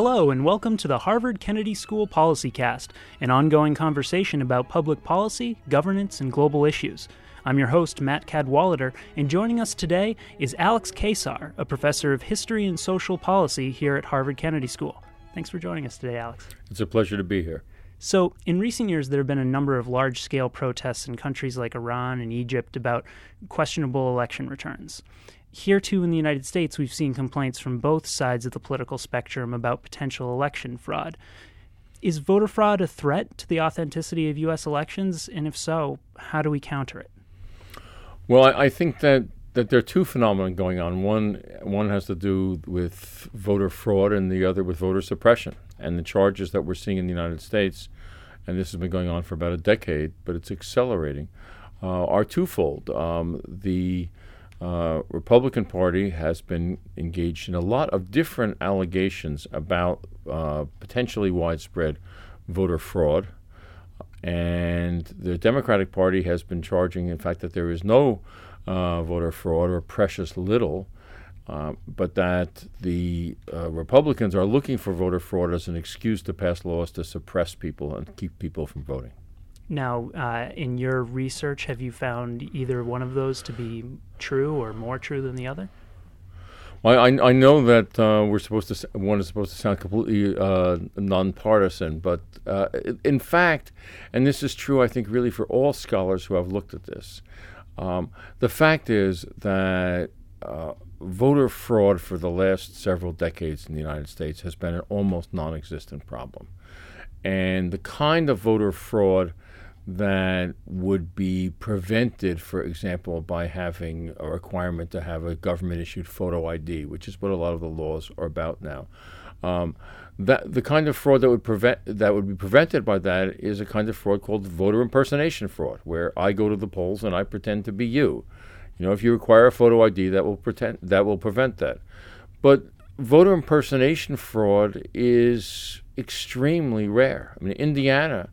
Hello, and welcome to the Harvard Kennedy School Policy Cast, an ongoing conversation about public policy, governance, and global issues. I'm your host, Matt Cadwallader, and joining us today is Alex Keyssar, a professor of history and social policy here at Harvard Kennedy School. Thanks for joining us today, Alex. It's a pleasure to be here. So, in recent years, there have been a number of large scale protests in countries like Iran and Egypt about questionable election returns. Here, too, in the United States, we've seen complaints from both sides of the political spectrum about potential election fraud. Is voter fraud a threat to the authenticity of U.S. elections? And if so, how do we counter it? Well, I, I think that, that there are two phenomena going on. One, one has to do with voter fraud, and the other with voter suppression. And the charges that we're seeing in the United States, and this has been going on for about a decade, but it's accelerating, uh, are twofold. Um, the uh, Republican Party has been engaged in a lot of different allegations about uh, potentially widespread voter fraud. And the Democratic Party has been charging, in fact, that there is no uh, voter fraud or precious little, uh, but that the uh, Republicans are looking for voter fraud as an excuse to pass laws to suppress people and keep people from voting. Now, uh, in your research, have you found either one of those to be true or more true than the other? Well, I, I know that uh, we're supposed to one is supposed to sound completely uh, nonpartisan, but uh, in fact, and this is true, I think, really for all scholars who have looked at this. Um, the fact is that uh, voter fraud for the last several decades in the United States has been an almost non-existent problem, and the kind of voter fraud that would be prevented, for example, by having a requirement to have a government issued photo ID, which is what a lot of the laws are about now. Um, that the kind of fraud that would prevent that would be prevented by that is a kind of fraud called voter impersonation fraud, where I go to the polls and I pretend to be you. You know, if you require a photo ID, that will pretend that will prevent that. But voter impersonation fraud is extremely rare. I mean, Indiana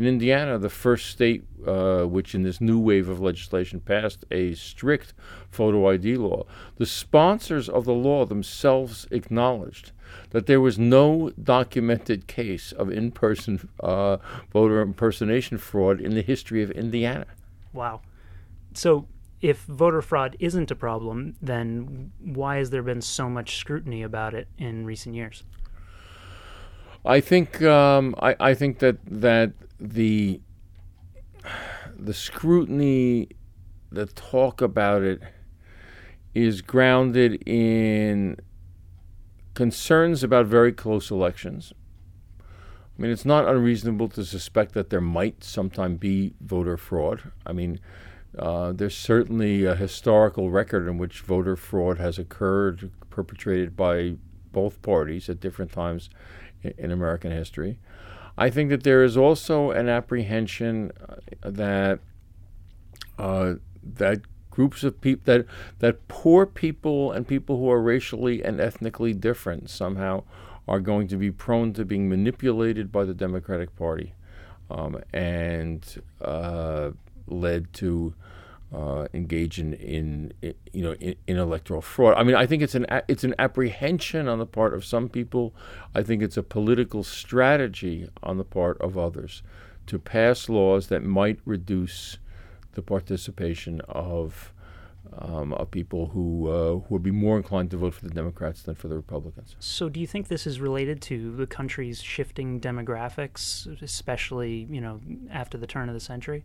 in Indiana, the first state uh, which, in this new wave of legislation, passed a strict photo ID law, the sponsors of the law themselves acknowledged that there was no documented case of in person uh, voter impersonation fraud in the history of Indiana. Wow. So, if voter fraud isn't a problem, then why has there been so much scrutiny about it in recent years? I think um, I, I think that that the the scrutiny, the talk about it, is grounded in concerns about very close elections. I mean, it's not unreasonable to suspect that there might sometime be voter fraud. I mean, uh, there's certainly a historical record in which voter fraud has occurred, perpetrated by both parties at different times in, American history. I think that there is also an apprehension uh, that uh, that groups of people that that poor people and people who are racially and ethnically different somehow are going to be prone to being manipulated by the Democratic Party um, and uh, led to uh, engage in, in, in, you know in, in, electoral fraud. I mean, I think it's an it's an apprehension on the part of some people. I think it's a political strategy on the part of others to pass laws that might reduce the participation of um, of people who uh, who would be more inclined to vote for the Democrats than for the Republicans. So, do you think this is related to the country's shifting demographics, especially you know after the turn of the century?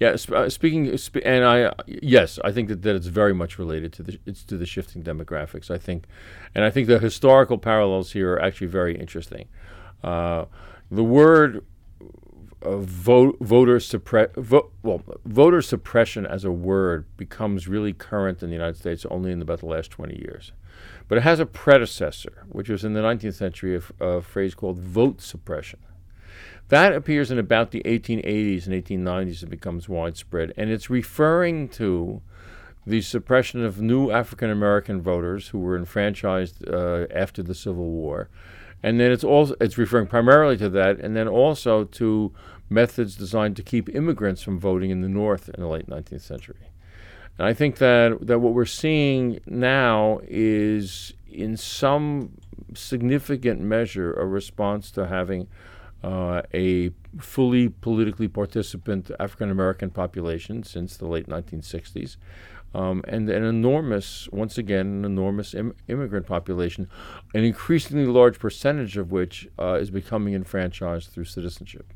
Yeah, uh, speaking and I yes, I think that, that it's very much related to the it's to the shifting demographics. I think, and I think the historical parallels here are actually very interesting. Uh, the word vote, voter suppre- vo- well, voter suppression as a word becomes really current in the United States only in about the last 20 years. But it has a predecessor, which was in the 19th century, a, a phrase called vote suppression. That appears in about the 1880s and 1890s and becomes widespread, and it's referring to the suppression of new African American voters who were enfranchised uh, after the Civil War. And then it's also it's referring primarily to that, and then also to methods designed to keep immigrants from voting in the North in the late 19th century. And I think that, that what we're seeing now is, in some significant measure, a response to having uh, a fully politically participant African American population since the late 1960s. Um, and an enormous, once again, an enormous Im- immigrant population, an increasingly large percentage of which uh, is becoming enfranchised through citizenship.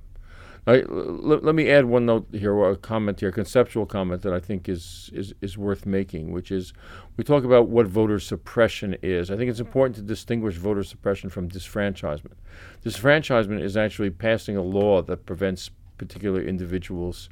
L- let me add one note here, a comment here, a conceptual comment that I think is, is, is worth making, which is we talk about what voter suppression is. I think it's important to distinguish voter suppression from disfranchisement. Disfranchisement is actually passing a law that prevents particular individuals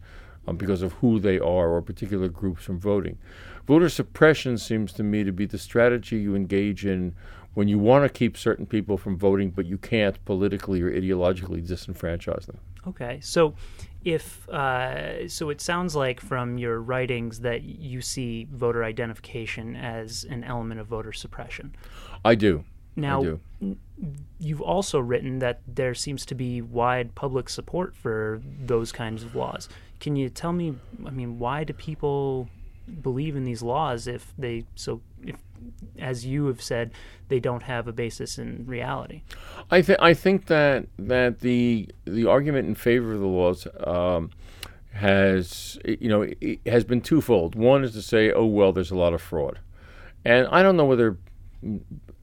um, because of who they are or particular groups from voting. Voter suppression seems to me to be the strategy you engage in when you want to keep certain people from voting, but you can't politically or ideologically disenfranchise them. Okay, so if uh, so, it sounds like from your writings that you see voter identification as an element of voter suppression. I do. Now, I do. you've also written that there seems to be wide public support for those kinds of laws. Can you tell me? I mean, why do people believe in these laws if they so if as you have said they don't have a basis in reality. I think i think that that the the argument in favor of the laws um, has you know has been twofold. One is to say oh well there's a lot of fraud. And i don't know whether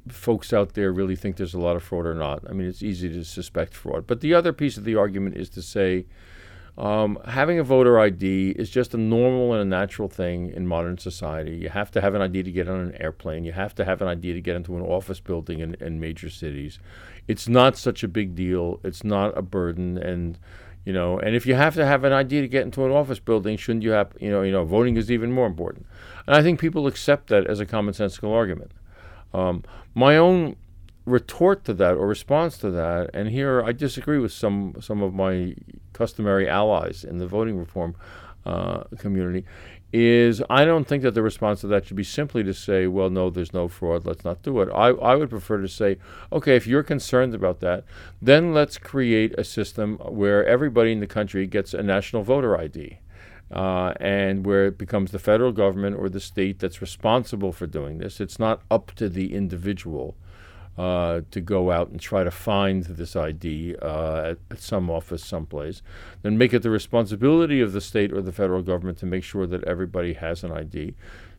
folks out there really think there's a lot of fraud or not. I mean it's easy to suspect fraud. But the other piece of the argument is to say um, having a voter ID is just a normal and a natural thing in modern society. You have to have an ID to get on an airplane. You have to have an ID to get into an office building in, in major cities. It's not such a big deal. It's not a burden, and you know, and if you have to have an ID to get into an office building, shouldn't you have, you know, you know, voting is even more important. And I think people accept that as a commonsensical argument. Um, my own retort to that or response to that, and here I disagree with some some of my customary allies in the voting reform uh, community, is I don't think that the response to that should be simply to say, well, no, there's no fraud, let's not do it. I, I would prefer to say, okay, if you're concerned about that, then let's create a system where everybody in the country gets a national voter ID. Uh, and where it becomes the federal government or the state that's responsible for doing this. It's not up to the individual uh, to go out and try to find this ID uh, at, at, some office someplace, then make it the responsibility of the state or the federal government to make sure that everybody has an ID.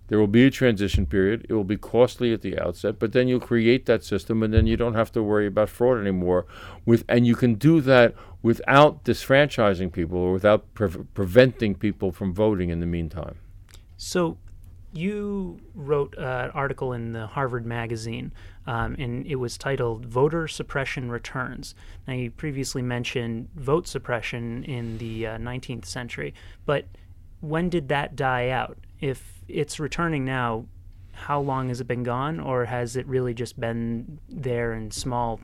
There will be a transition period. It will be costly at the outset, but then you'll create that system, and then you don't have to worry about fraud anymore. With and you can do that without disfranchising people or without pre- preventing people from voting in the meantime. So you wrote an article in the Harvard Magazine, um, and it was titled "Voter Suppression Returns." Now, you previously mentioned vote suppression in the uh, 19th century, but when did that die out? If it's returning now, how long has it been gone, or has it really just been there in small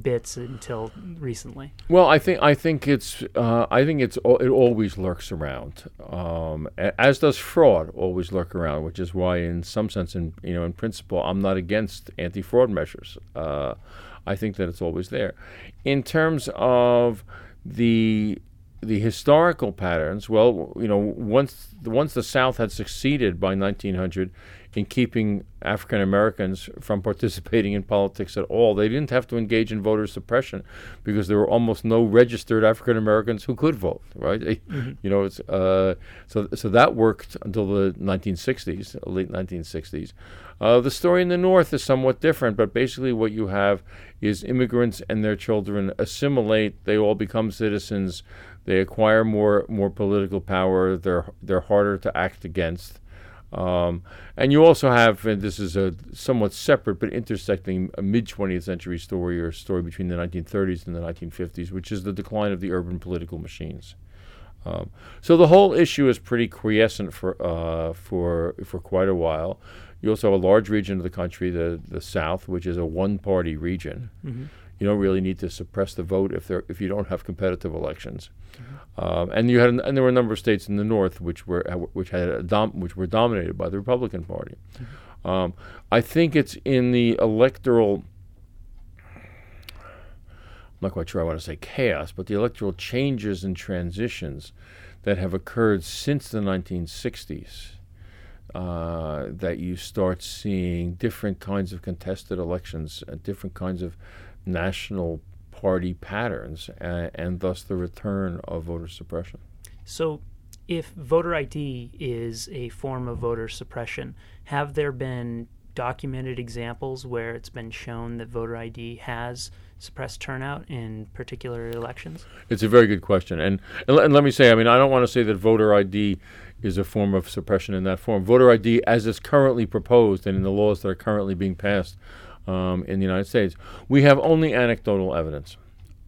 bits until recently. Well, I think I think it's uh, I think it's it always lurks around, um, as does fraud always lurk around, which is why, in some sense, in you know, in principle, I'm not against anti-fraud measures. Uh, I think that it's always there. In terms of the the historical patterns, well, you know, once once the South had succeeded by 1900 in keeping African Americans from participating in politics at all. They didn't have to engage in voter suppression because there were almost no registered African Americans who could vote. Right? Mm-hmm. You know, it's uh, so so that worked until the 1960s, late 1960s. Uh, the story in the North is somewhat different, but basically what you have is immigrants and their children assimilate. They all become citizens. They acquire more more political power. They're they're harder to act against. Um, and you also have, and this is a somewhat separate but intersecting mid 20th century story or story between the 1930s and the 1950s, which is the decline of the urban political machines. Um, so the whole issue is pretty quiescent for uh, for for quite a while. You also have a large region of the country, the the South, which is a one-party region. Mm-hmm you don't really need to suppress the vote if there if you don't have competitive elections. Mm-hmm. Um, and you had and there were a number of states in the north which were which had dom- which were dominated by the Republican Party. Mm-hmm. Um, I think it's in the electoral. I'm not quite sure I want to say chaos, but the electoral changes and transitions that have occurred since the 1960s uh, that you start seeing different kinds of contested elections, uh, different kinds of national party patterns, uh, and thus the return of voter suppression. So, if voter ID is a form of voter suppression, have there been documented examples where it's been shown that voter ID has suppressed turnout in particular elections? It's a very good question. And, and, and let me say, I mean, I don't want to say that voter ID is a form of suppression in that form. Voter ID, as it's currently proposed and in the laws that are currently being passed um, in the United States, we have only anecdotal evidence.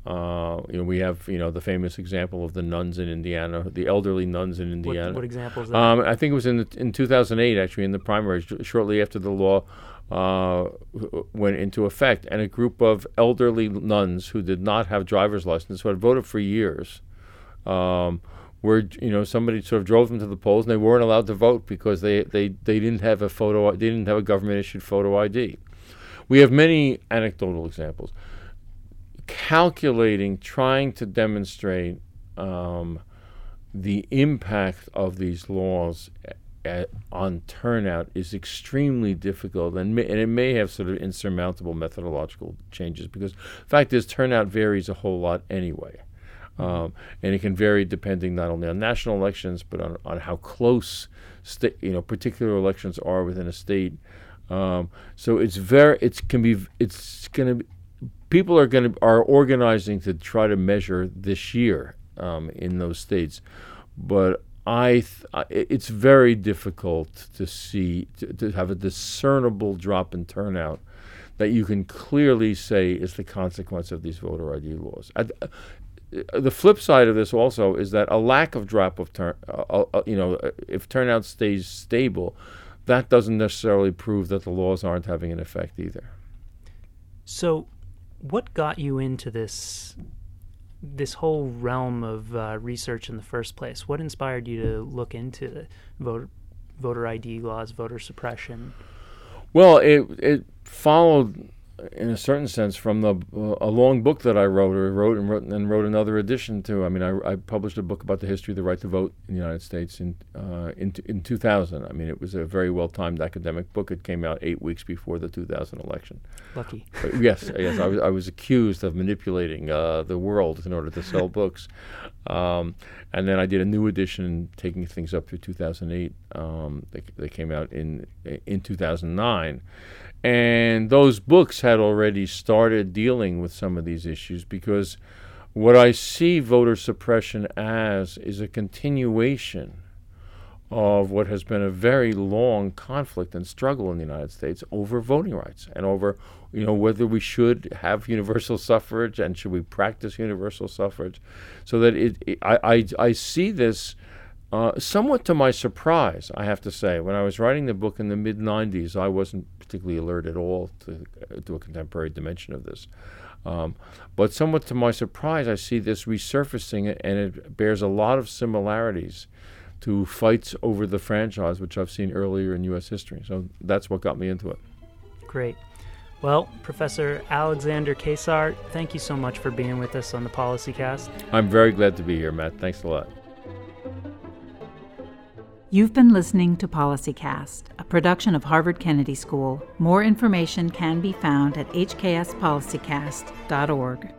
Uh, you know, we have you know the famous example of the nuns in Indiana, the elderly nuns in Indiana. What, what example is that? Um, I think it was in the, in 2008, actually, in the primaries, shortly after the law uh, went into effect, and a group of elderly nuns who did not have driver's license, who had voted for years, um, where you know somebody sort of drove them to the polls, and they weren't allowed to vote because they they, they didn't have a photo, they didn't have a government issued photo ID. We have many anecdotal examples calculating, trying to demonstrate um, the impact of these laws at, on turnout is extremely difficult, and, may, and it may have sort of insurmountable methodological changes because the fact is turnout varies a whole lot anyway. Um, and it can vary depending not only on national elections but on, on how close sta- you know particular elections are within a state. Um, so it's very it's can be it's going to people are going to are organizing to try to measure this year um, in those states, but I th- it's very difficult to see to, to, have a discernible drop in turnout that you can clearly say is the consequence of these voter ID laws. The flip side of this also is that a lack of drop of turn, uh, uh, uh you know, uh, if turnout stays stable, that doesn't necessarily prove that the laws aren't having an effect either. So, what got you into this this whole realm of uh, research in the first place? What inspired you to look into voter voter ID laws, voter suppression? Well, it it followed in a certain sense, from the uh, a long book that I wrote, or wrote and wrote and wrote another edition to. I mean, I, I published a book about the history of the right to vote in the United States in uh, in, in 2000. I mean, it was a very well timed academic book. It came out eight weeks before the 2000 election. Lucky. But yes, yes, I was I was accused of manipulating uh, the world in order to sell books, um, and then I did a new edition, taking things up through 2008. Um, they, they came out in in 2009 and those books had already started dealing with some of these issues because what I see voter suppression as is a continuation of what has been a very long conflict and struggle in the United States over voting rights and over you know whether we should have universal suffrage and should we practice universal suffrage. So that it, it I, I, I see this uh, somewhat to my surprise, I have to say, when I was writing the book in the mid 90s, I wasn't particularly alert at all to, uh, to a contemporary dimension of this. Um, but somewhat to my surprise, I see this resurfacing, and it bears a lot of similarities to fights over the franchise, which I've seen earlier in U.S. history. So that's what got me into it. Great. Well, Professor Alexander Keyssar, thank you so much for being with us on the PolicyCast. I'm very glad to be here, Matt. Thanks a lot. You've been listening to PolicyCast, a production of Harvard Kennedy School. More information can be found at hkspolicycast.org.